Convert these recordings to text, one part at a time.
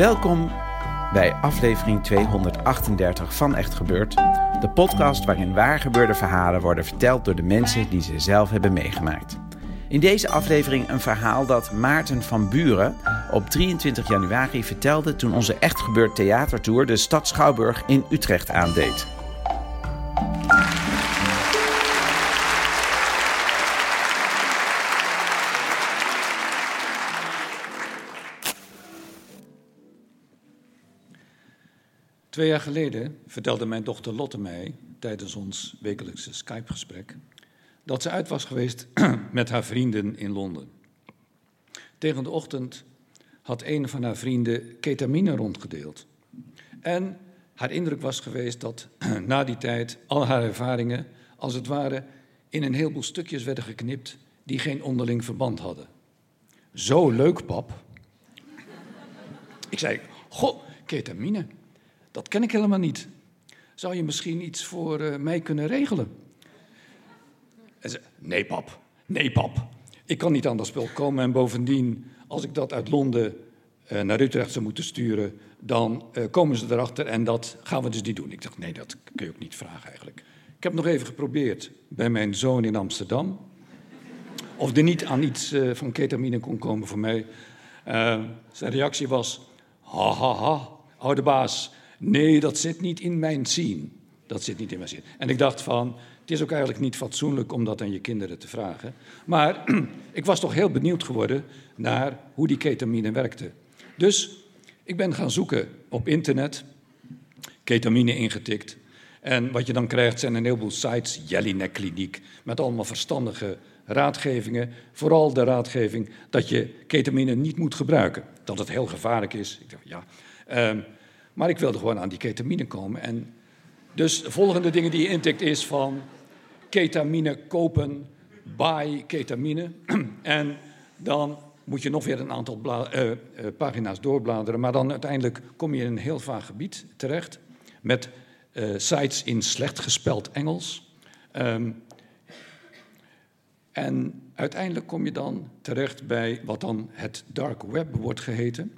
Welkom bij aflevering 238 van Echt Gebeurd. De podcast waarin waargebeurde verhalen worden verteld door de mensen die ze zelf hebben meegemaakt. In deze aflevering een verhaal dat Maarten van Buren op 23 januari vertelde toen onze Echt Gebeurd theatertour de stad Schouwburg in Utrecht aandeed. Twee jaar geleden vertelde mijn dochter Lotte mij tijdens ons wekelijkse Skype-gesprek dat ze uit was geweest met haar vrienden in Londen. Tegen de ochtend had een van haar vrienden ketamine rondgedeeld. En haar indruk was geweest dat na die tijd al haar ervaringen als het ware in een heleboel stukjes werden geknipt die geen onderling verband hadden. Zo leuk, pap. Ik zei, goh, ketamine. Dat ken ik helemaal niet. Zou je misschien iets voor uh, mij kunnen regelen? En ze, nee pap, nee pap. Ik kan niet aan dat spul komen en bovendien, als ik dat uit Londen uh, naar Utrecht zou moeten sturen, dan uh, komen ze erachter en dat gaan we dus niet doen. Ik dacht, nee, dat kun je ook niet vragen eigenlijk. Ik heb nog even geprobeerd bij mijn zoon in Amsterdam. Of er niet aan iets van ketamine kon komen voor mij. zijn reactie was, ha ha ha, oude baas, Nee, dat zit niet in mijn zien. Dat zit niet in mijn zien. En ik dacht van, het is ook eigenlijk niet fatsoenlijk om dat aan je kinderen te vragen. Maar ik was toch heel benieuwd geworden naar hoe die ketamine werkte. Dus ik ben gaan zoeken op internet, ketamine ingetikt. En wat je dan krijgt zijn een heleboel sites, Jellinek Kliniek, met allemaal verstandige raadgevingen. Vooral de raadgeving dat je ketamine niet moet gebruiken. Dat het heel gevaarlijk is. Ik dacht, ja... Um, maar ik wilde gewoon aan die ketamine komen. En dus de volgende dingen die je intikt is van ketamine kopen, buy ketamine. en dan moet je nog weer een aantal uh, uh, pagina's doorbladeren. Maar dan uiteindelijk kom je in een heel vaag gebied terecht. Met uh, sites in slecht gespeld Engels. Um, en uiteindelijk kom je dan terecht bij wat dan het dark web wordt geheten.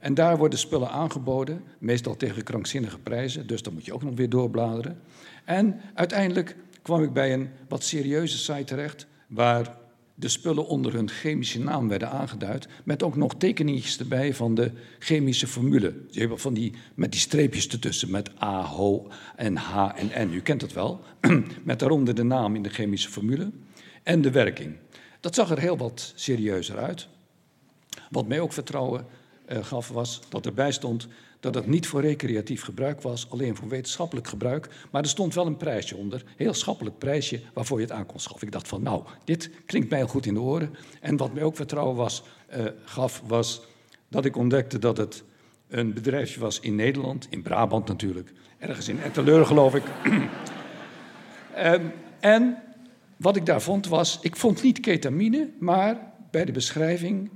En daar worden spullen aangeboden, meestal tegen krankzinnige prijzen, dus dan moet je ook nog weer doorbladeren. En uiteindelijk kwam ik bij een wat serieuze site terecht, waar de spullen onder hun chemische naam werden aangeduid, met ook nog tekeningetjes erbij van de chemische formule. Je hebt van die, met die streepjes ertussen, met A, H en H en N. U kent het wel, met daaronder de naam in de chemische formule en de werking. Dat zag er heel wat serieuzer uit. Wat mij ook vertrouwen gaf, was dat erbij stond dat het niet voor recreatief gebruik was, alleen voor wetenschappelijk gebruik. Maar er stond wel een prijsje onder, heel schappelijk prijsje waarvoor je het aan kon schaffen. Ik dacht van, nou, dit klinkt mij goed in de oren. En wat mij ook vertrouwen was, uh, gaf, was dat ik ontdekte dat het een bedrijfje was in Nederland, in Brabant natuurlijk, ergens in Etteleur geloof ik. um, en wat ik daar vond was, ik vond niet ketamine, maar bij de beschrijving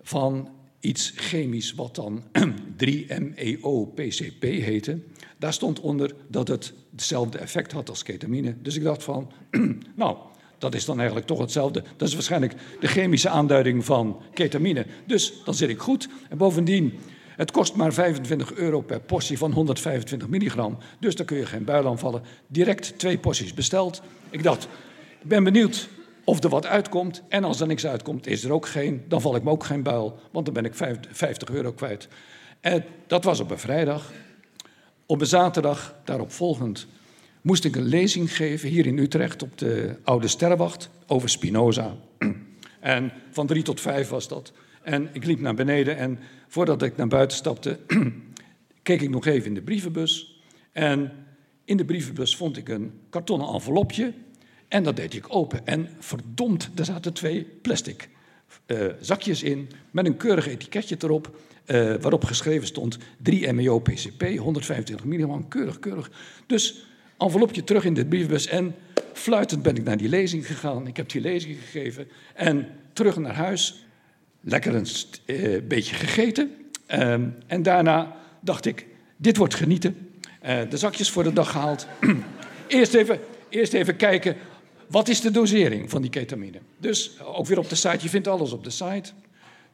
van iets chemisch wat dan 3-MeO-PCP heette. Daar stond onder dat het hetzelfde effect had als ketamine. Dus ik dacht van, nou, dat is dan eigenlijk toch hetzelfde. Dat is waarschijnlijk de chemische aanduiding van ketamine. Dus dan zit ik goed. En bovendien, het kost maar 25 euro per portie van 125 milligram. Dus daar kun je geen buil aan vallen. Direct twee porties besteld. Ik dacht, ik ben benieuwd of er wat uitkomt. En als er niks uitkomt, is er ook geen. Dan val ik me ook geen buil, want dan ben ik 50 euro kwijt. En dat was op een vrijdag. Op een zaterdag, daarop volgend, moest ik een lezing geven hier in Utrecht op de Oude Sterrenwacht over Spinoza. En van drie tot vijf was dat. En ik liep naar beneden en voordat ik naar buiten stapte, keek ik nog even in de brievenbus. En in de brievenbus vond ik een kartonnen envelopje. En dat deed ik open. En verdomd, daar zaten twee plastic uh, zakjes in met een keurig etiketje erop. Uh, waarop geschreven stond 3 MEO PCP, 125 milligram, keurig, keurig. Dus envelopje terug in de brievenbus en fluitend ben ik naar die lezing gegaan. Ik heb die lezing gegeven en terug naar huis. Lekker een uh, beetje gegeten. Um, en daarna dacht ik, dit wordt genieten. De zakjes voor de dag gehaald. eerst, even, eerst even kijken, wat is de dosering van die ketamine? Dus ook weer op de site, je vindt alles op de site.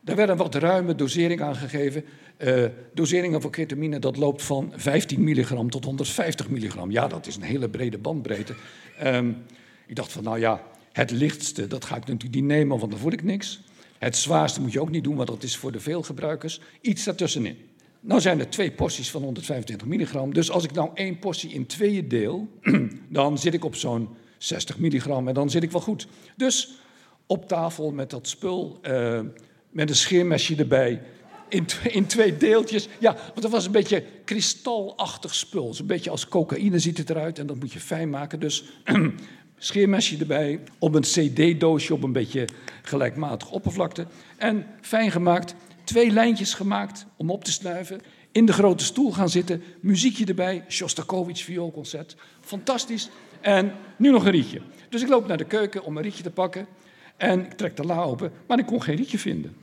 Daar werd een wat ruime dosering aangegeven. Uh, doseringen voor ketamine, dat loopt van 15 milligram tot 150 milligram. Ja, dat is een hele brede bandbreedte. Um, ik dacht van, nou ja, het lichtste, dat ga ik natuurlijk niet nemen, want dan voel ik niks. Het zwaarste moet je ook niet doen, want dat is voor de veelgebruikers. Iets daartussenin. Nou zijn er twee porties van 125 milligram. Dus als ik nou één portie in tweeën deel, dan zit ik op zo'n 60 milligram en dan zit ik wel goed. Dus op tafel met dat spul, uh, met een scheermesje erbij, in, in, twee deeltjes. Ja, want dat was een beetje kristalachtig spul. Een beetje als cocaïne ziet het eruit en dat moet je fijn maken. Dus scheermesje erbij, op een cd-doosje op een beetje gelijkmatige oppervlakte. En fijn gemaakt, twee lijntjes gemaakt om op te snuiven. In de grote stoel gaan zitten, muziekje erbij, Shostakovich vioolconcert. Fantastisch. En nu nog een rietje. Dus ik loop naar de keuken om een rietje te pakken. En ik trek de la open, maar ik kon geen rietje vinden.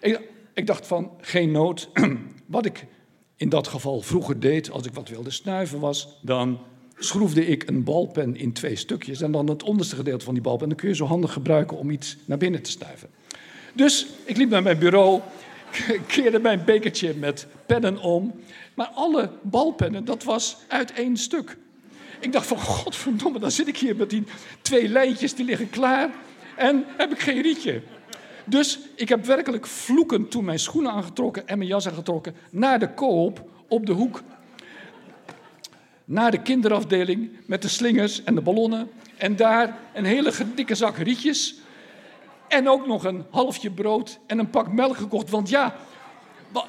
Ik, ik dacht van, geen nood. Wat ik in dat geval vroeger deed, als ik wat wilde snuiven was, dan schroefde ik een balpen in twee stukjes. En dan het onderste gedeelte van die balpen. En dan kun je zo handig gebruiken om iets naar binnen te snuiven. Dus ik liep naar mijn bureau, keerde mijn bekertje met pennen om. Maar alle balpennen, dat was uit één stuk. Ik dacht van, godverdomme, dan zit ik hier met die twee lijntjes, die liggen klaar. En heb ik geen rietje. Dus ik heb werkelijk vloekend toen mijn schoenen aangetrokken en mijn jas aangetrokken naar de koop op de hoek. Naar de kinderafdeling met de slingers en de ballonnen. En daar een hele dikke zak rietjes. En ook nog een halfje brood en een pak melk gekocht. Want ja,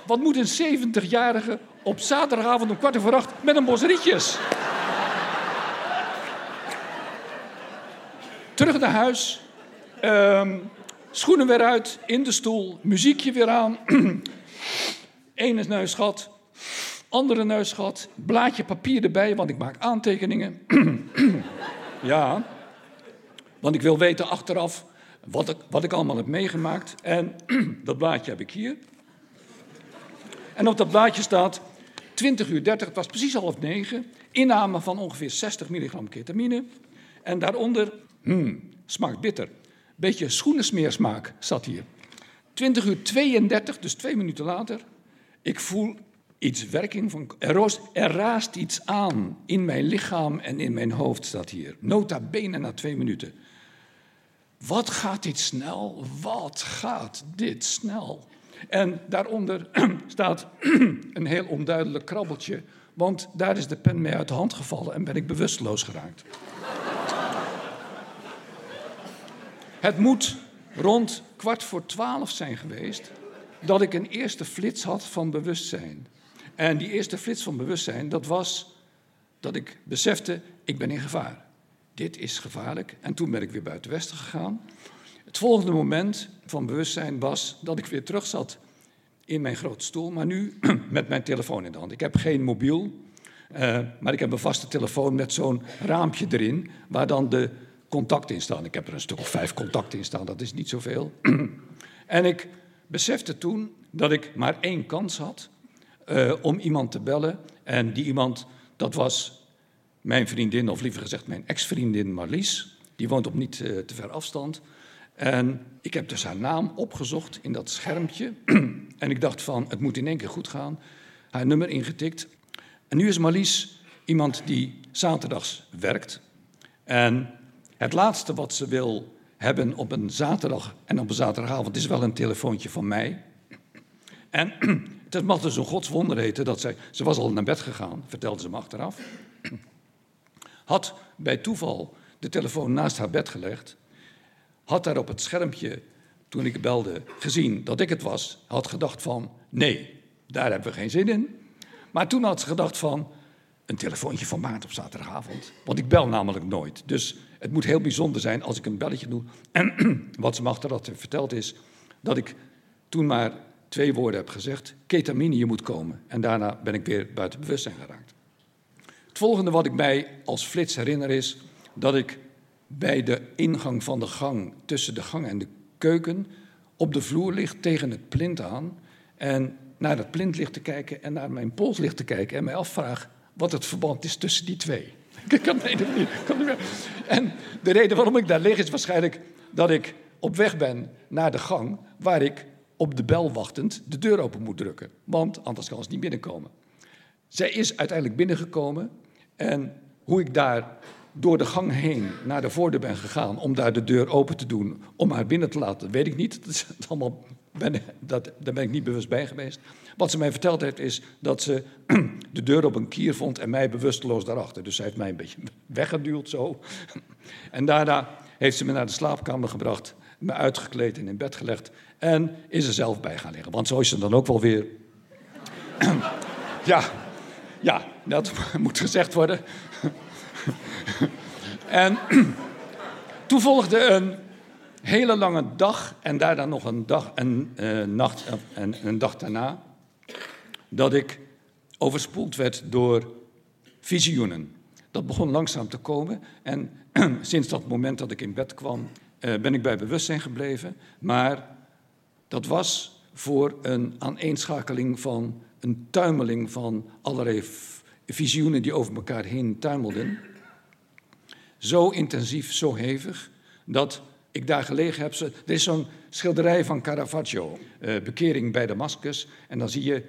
wat moet een 70-jarige op zaterdagavond om kwart over acht met een bos rietjes? Terug naar huis. Um, schoenen weer uit, in de stoel, muziekje weer aan. Ene neusgat, andere neusgat, blaadje papier erbij, want ik maak aantekeningen. ja, want ik wil weten achteraf wat ik, wat ik allemaal heb meegemaakt. En dat blaadje heb ik hier. En op dat blaadje staat 20 uur 30, het was precies half negen, inname van ongeveer 60 milligram ketamine. En daaronder, hmm, smaakt bitter. Beetje schoenensmeersmaak zat hier. 20 uur 32, dus twee minuten later. Ik voel iets werking van. Er, raast iets aan in mijn lichaam en in mijn hoofd, staat hier. Nota bene na twee minuten. Wat gaat dit snel? Wat gaat dit snel? En daaronder staat een heel onduidelijk krabbeltje, want daar is de pen mee uit de hand gevallen en ben ik bewusteloos geraakt. Het moet rond kwart voor twaalf zijn geweest dat ik een eerste flits had van bewustzijn. En die eerste flits van bewustzijn, dat was dat ik besefte, ik ben in gevaar. Dit is gevaarlijk. En toen ben ik weer buiten Westen gegaan. Het volgende moment van bewustzijn was dat ik weer terug zat in mijn grote stoel, maar nu met mijn telefoon in de hand. Ik heb geen mobiel, uh, maar ik heb een vaste telefoon met zo'n raampje erin, waar dan de contacten in staan. Ik heb er een stuk of vijf contacten in staan, dat is niet zoveel. en ik besefte toen dat ik maar één kans had uh, om iemand te bellen. En die iemand, dat was mijn vriendin, of liever gezegd mijn ex-vriendin Marlies. Die woont op niet uh, te ver afstand. En ik heb dus haar naam opgezocht in dat schermpje. en ik dacht van, het moet in één keer goed gaan. Haar nummer ingetikt. En nu is Marlies iemand die zaterdags werkt. En het laatste wat ze wil hebben op een zaterdag en op een zaterdagavond is wel een telefoontje van mij. En het mag dus een godswonder heten dat zij... Ze was al naar bed gegaan, vertelde ze me achteraf. Had bij toeval de telefoon naast haar bed gelegd. Had daar op het schermpje toen ik belde, gezien dat ik het was, had gedacht van nee, daar hebben we geen zin in. Maar toen had ze gedacht van een telefoontje van maand op zaterdagavond. Want ik bel namelijk nooit. Dus het moet heel bijzonder zijn als ik een belletje doe. En wat ze me achteraf verteld is dat ik toen maar twee woorden heb gezegd. Ketamine, je moet komen. En daarna ben ik weer buiten bewustzijn geraakt. Het volgende wat ik mij als flits herinner is dat ik bij de ingang van de gang, tussen de gang en de keuken, op de vloer ligt tegen het plint aan. En naar het plint ligt te kijken en naar mijn pols ligt te kijken en mij afvraag wat het verband is tussen die twee. Meer. En de reden waarom ik daar lig is waarschijnlijk dat ik op weg ben naar de gang waar ik op de bel wachtend de deur open moet drukken. Want anders kan ze niet binnenkomen. Zij is uiteindelijk binnengekomen en hoe ik daar door de gang heen naar de voordeur ben gegaan om daar de deur open te doen, om haar binnen te laten, weet ik niet. Dat is allemaal, ben, dat, daar ben ik niet bewust bij geweest. Wat ze mij verteld heeft is dat ze de deur op een kier vond en mij bewusteloos daarachter. Dus ze heeft mij een beetje weggeduwd zo. En daarna heeft ze me naar de slaapkamer gebracht, me uitgekleed en in bed gelegd en is er zelf bij gaan liggen. Want zo is ze dan ook wel weer. ja, ja, dat moet gezegd worden. en toen volgde een hele lange dag en daarna nog een dag en uh, nacht en een dag daarna dat ik overspoeld werd door visioenen. Dat begon langzaam te komen en sinds dat moment dat ik in bed kwam, uh, ben ik bij bewustzijn gebleven. Maar dat was voor een aaneenschakeling van een tuimeling van allerlei visioenen die over elkaar heen tuimelden. Zo intensief, zo hevig, dat ik daar gelegen heb. Er is zo'n schilderij van Caravaggio, uh, Bekering bij Damascus. En dan zie je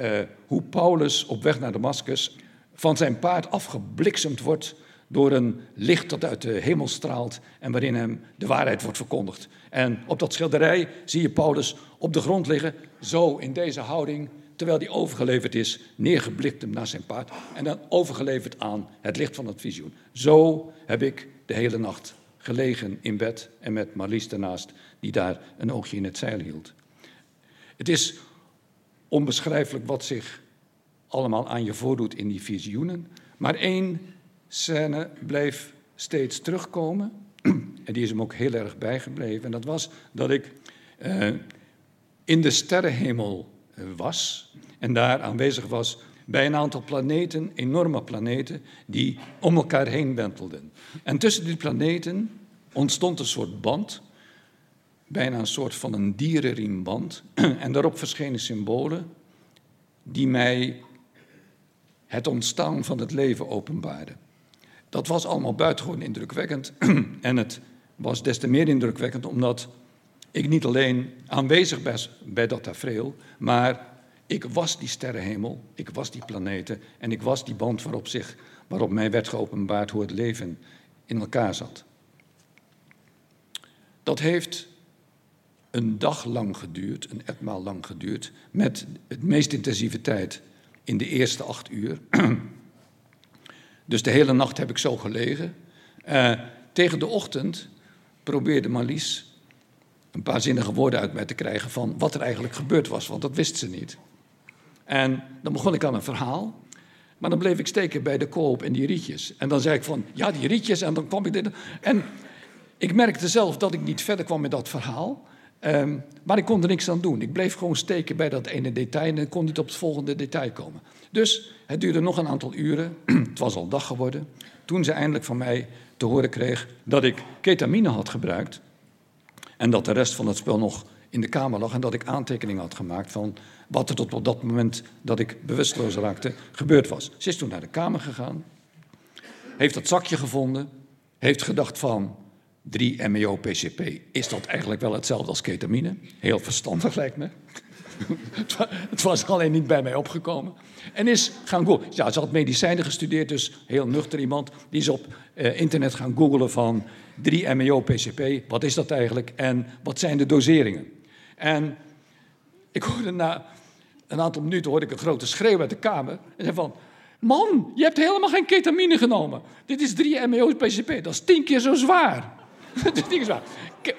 uh, hoe Paulus op weg naar Damascus van zijn paard afgebliksemd wordt door een licht dat uit de hemel straalt en waarin hem de waarheid wordt verkondigd. En op dat schilderij zie je Paulus op de grond liggen, zo in deze houding, terwijl hij overgeleverd is, neergeblikt hem naar zijn paard en dan overgeleverd aan het licht van het visioen. Zo heb ik de hele nacht gelegen in bed en met Marlies daarnaast, die daar een oogje in het zeil hield. Het is onbeschrijfelijk wat zich allemaal aan je voordoet in die visioenen, maar één scène bleef steeds terugkomen. En die is hem ook heel erg bijgebleven. En dat was dat ik uh, in de sterrenhemel eh, was en daar aanwezig was bij een aantal planeten, enorme planeten, die om elkaar heen wentelden. En tussen die planeten ontstond een soort band, bijna een soort van een dierenriemband. En daarop verschenen symbolen die mij het ontstaan van het leven openbaarden. Dat was allemaal buitengewoon indrukwekkend. en het was des te meer indrukwekkend omdat ik niet alleen aanwezig was bij dat tafereel, maar ik was die sterrenhemel, ik was die planeten en ik was die band waarop, zich, waarop mij werd geopenbaard hoe het leven in elkaar zat. Dat heeft een dag lang geduurd, een etmaal lang geduurd, met het meest intensieve tijd in de eerste acht uur. Dus de hele nacht heb ik zo gelegen. Uh, tegen de ochtend probeerde Marlies een paar zinnige woorden uit mij te krijgen van wat er eigenlijk gebeurd was, want dat wist ze niet. En dan begon ik aan een verhaal, maar dan bleef ik steken bij de koop en die rietjes. En dan zei ik van, ja, die rietjes, en dan kwam ik dit. En ik merkte zelf dat ik niet verder kwam met dat verhaal. Um, maar ik kon er niks aan doen. Ik bleef gewoon steken bij dat ene detail en kon niet op het volgende detail komen. Dus het duurde nog een aantal uren. het was al dag geworden. Toen ze eindelijk van mij te horen kreeg dat ik ketamine had gebruikt. En dat de rest van het spel nog in de kamer lag. En dat ik aantekeningen had gemaakt van wat er tot op dat moment dat ik bewusteloos raakte gebeurd was. Ze is toen naar de kamer gegaan. Heeft dat zakje gevonden. Heeft gedacht van 3-MeO-PCP. Is dat eigenlijk wel hetzelfde als ketamine? Heel verstandig lijkt me. het was alleen niet bij mij opgekomen. En is gaan googlen. Ja, ze had medicijnen gestudeerd, dus heel nuchter iemand. Die is op eh, internet gaan googlen van 3-MeO-PCP. Wat is dat eigenlijk en wat zijn de doseringen? En ik hoorde na een aantal minuten hoorde ik een grote schreeuw uit de kamer. En zei van, man, je hebt helemaal geen ketamine genomen. Dit is 3-MeO-PCP, dat is tien keer zo zwaar. is waar.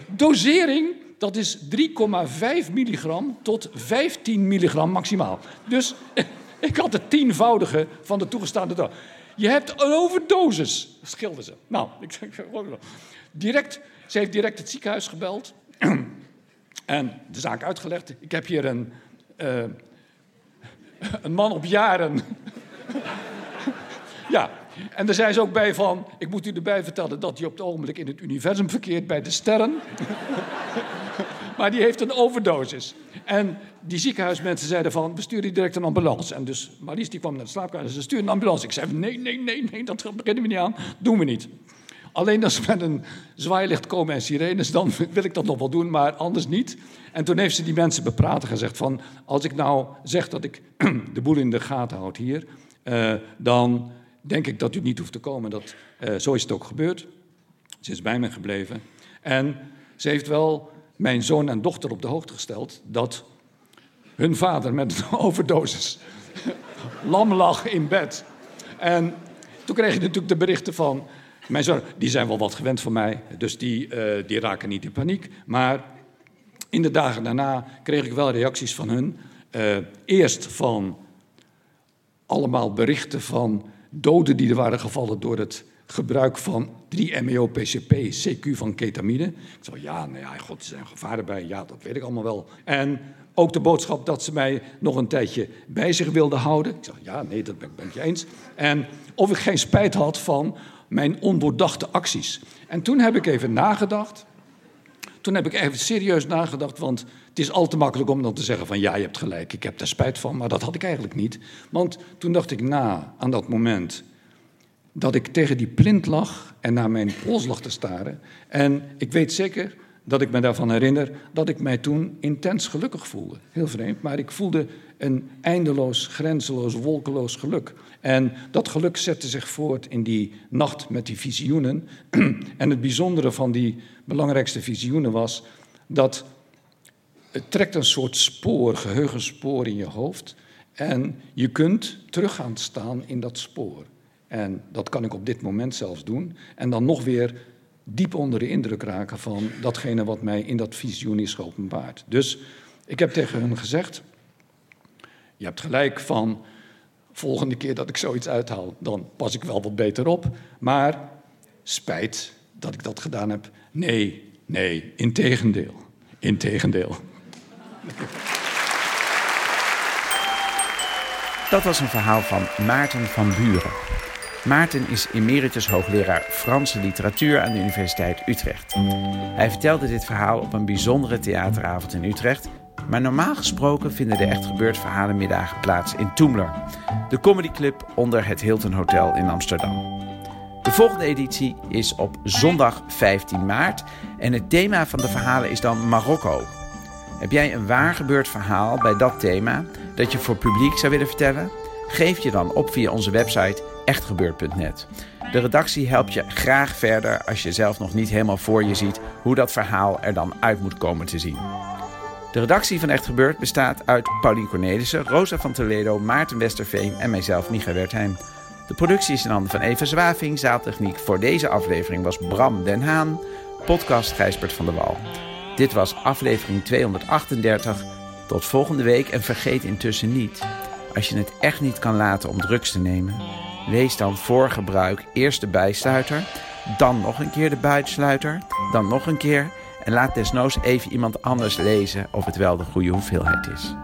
Dosering Dat is 3,5 milligram tot 15 milligram maximaal. Dus ik had het tienvoudige van de toegestaande dose. Je hebt een overdosis, schilderden ze. Nou, ik zeg direct, ze heeft direct het ziekenhuis gebeld en de zaak uitgelegd. Ik heb hier een, uh, een man op jaren. ja, en daar zijn ze ook bij van, ik moet u erbij vertellen dat hij op het ogenblik in het universum verkeert bij de sterren. maar die heeft een overdosis. En die ziekenhuismensen zeiden van, we sturen direct een ambulance. En dus Maries die kwam naar de slaapkamer en ze sturen een ambulance. Ik zei, nee, nee, nee, nee, dat beginnen we niet aan. Doen we niet. Alleen als ze met een zwaailicht komen en sirenes, dan wil ik dat nog wel doen, maar anders niet. En toen heeft ze die mensen bepraat en gezegd van, als ik nou zeg dat ik de boel in de gaten houd hier, uh, dan denk ik dat u niet hoeft te komen. Dat, uh, zo is het ook gebeurd. Ze is bij me gebleven. En ze heeft wel mijn zoon en dochter op de hoogte gesteld dat hun vader met een overdosis lam lag in bed. En toen kreeg je natuurlijk de berichten van mijn zoon. Die zijn wel wat gewend van mij, dus die, uh, die raken niet in paniek. Maar in de dagen daarna kreeg ik wel reacties van hun. Uh, eerst van allemaal berichten van doden die er waren gevallen door het gebruik van 3-MeO-PCP, CQ van ketamine. Ik zei, ja, nou ja, god, er zijn gevaren bij. Ja, dat weet ik allemaal wel. En ook de boodschap dat ze mij nog een tijdje bij zich wilden houden. Ik zeg, ja, nee, dat ben, ben ik je eens. En of ik geen spijt had van mijn ondoordachte acties. En toen heb ik even nagedacht. Toen heb ik even serieus nagedacht, want het is al te makkelijk om dan te zeggen van ja, je hebt gelijk, ik heb daar spijt van, maar dat had ik eigenlijk niet. Want toen dacht ik na aan dat moment dat ik tegen die plint lag en naar mijn pols lag te staren. En ik weet zeker dat ik me daarvan herinner dat ik mij toen intens gelukkig voelde. Heel vreemd, maar ik voelde een eindeloos, grenzeloos, wolkeloos geluk. En dat geluk zette zich voort in die nacht met die visioenen. en het bijzondere van die belangrijkste visioenen was dat het trekt een soort spoor, geheugenspoor in je hoofd. En je kunt terug gaan staan in dat spoor. En dat kan ik op dit moment zelfs doen. En dan nog weer diep onder de indruk raken van datgene wat mij in dat visioen is geopenbaard. Dus ik heb tegen hun gezegd: Je hebt gelijk van. Volgende keer dat ik zoiets uithaal, dan pas ik wel wat beter op. Maar spijt dat ik dat gedaan heb. Nee, nee, integendeel. Integendeel. Dat was een verhaal van Maarten van Buren. Maarten is emeritus hoogleraar Franse literatuur aan de Universiteit Utrecht. Hij vertelde dit verhaal op een bijzondere theateravond in Utrecht. Maar normaal gesproken vinden de echt gebeurd verhalenmiddagen plaats in Toemler, de comedyclub onder het Hilton Hotel in Amsterdam. De volgende editie is op zondag 15 maart en het thema van de verhalen is dan Marokko. Heb jij een waar gebeurd verhaal bij dat thema dat je voor publiek zou willen vertellen? Geef je dan op via onze website echtgebeurd.net. De redactie helpt je graag verder als je zelf nog niet helemaal voor je ziet hoe dat verhaal er dan uit moet komen te zien. De redactie van Echt Gebeurd bestaat uit Paulien Cornelissen, Rosa van Toledo, Maarten Westerveen en mijzelf, Micha Wertheim. De productie is handen van Eva Zwaving. Zaaltechniek voor deze aflevering was Bram Den Haan. Podcast Gijsbert van der Wal. Dit was aflevering 238. Tot volgende week en vergeet intussen niet... als je het echt niet kan laten om drugs te nemen... lees dan voor gebruik eerst de bijsluiter... dan nog een keer de buitsluiter, dan nog een keer... en laat desnoods even iemand anders lezen of het wel de goede hoeveelheid is.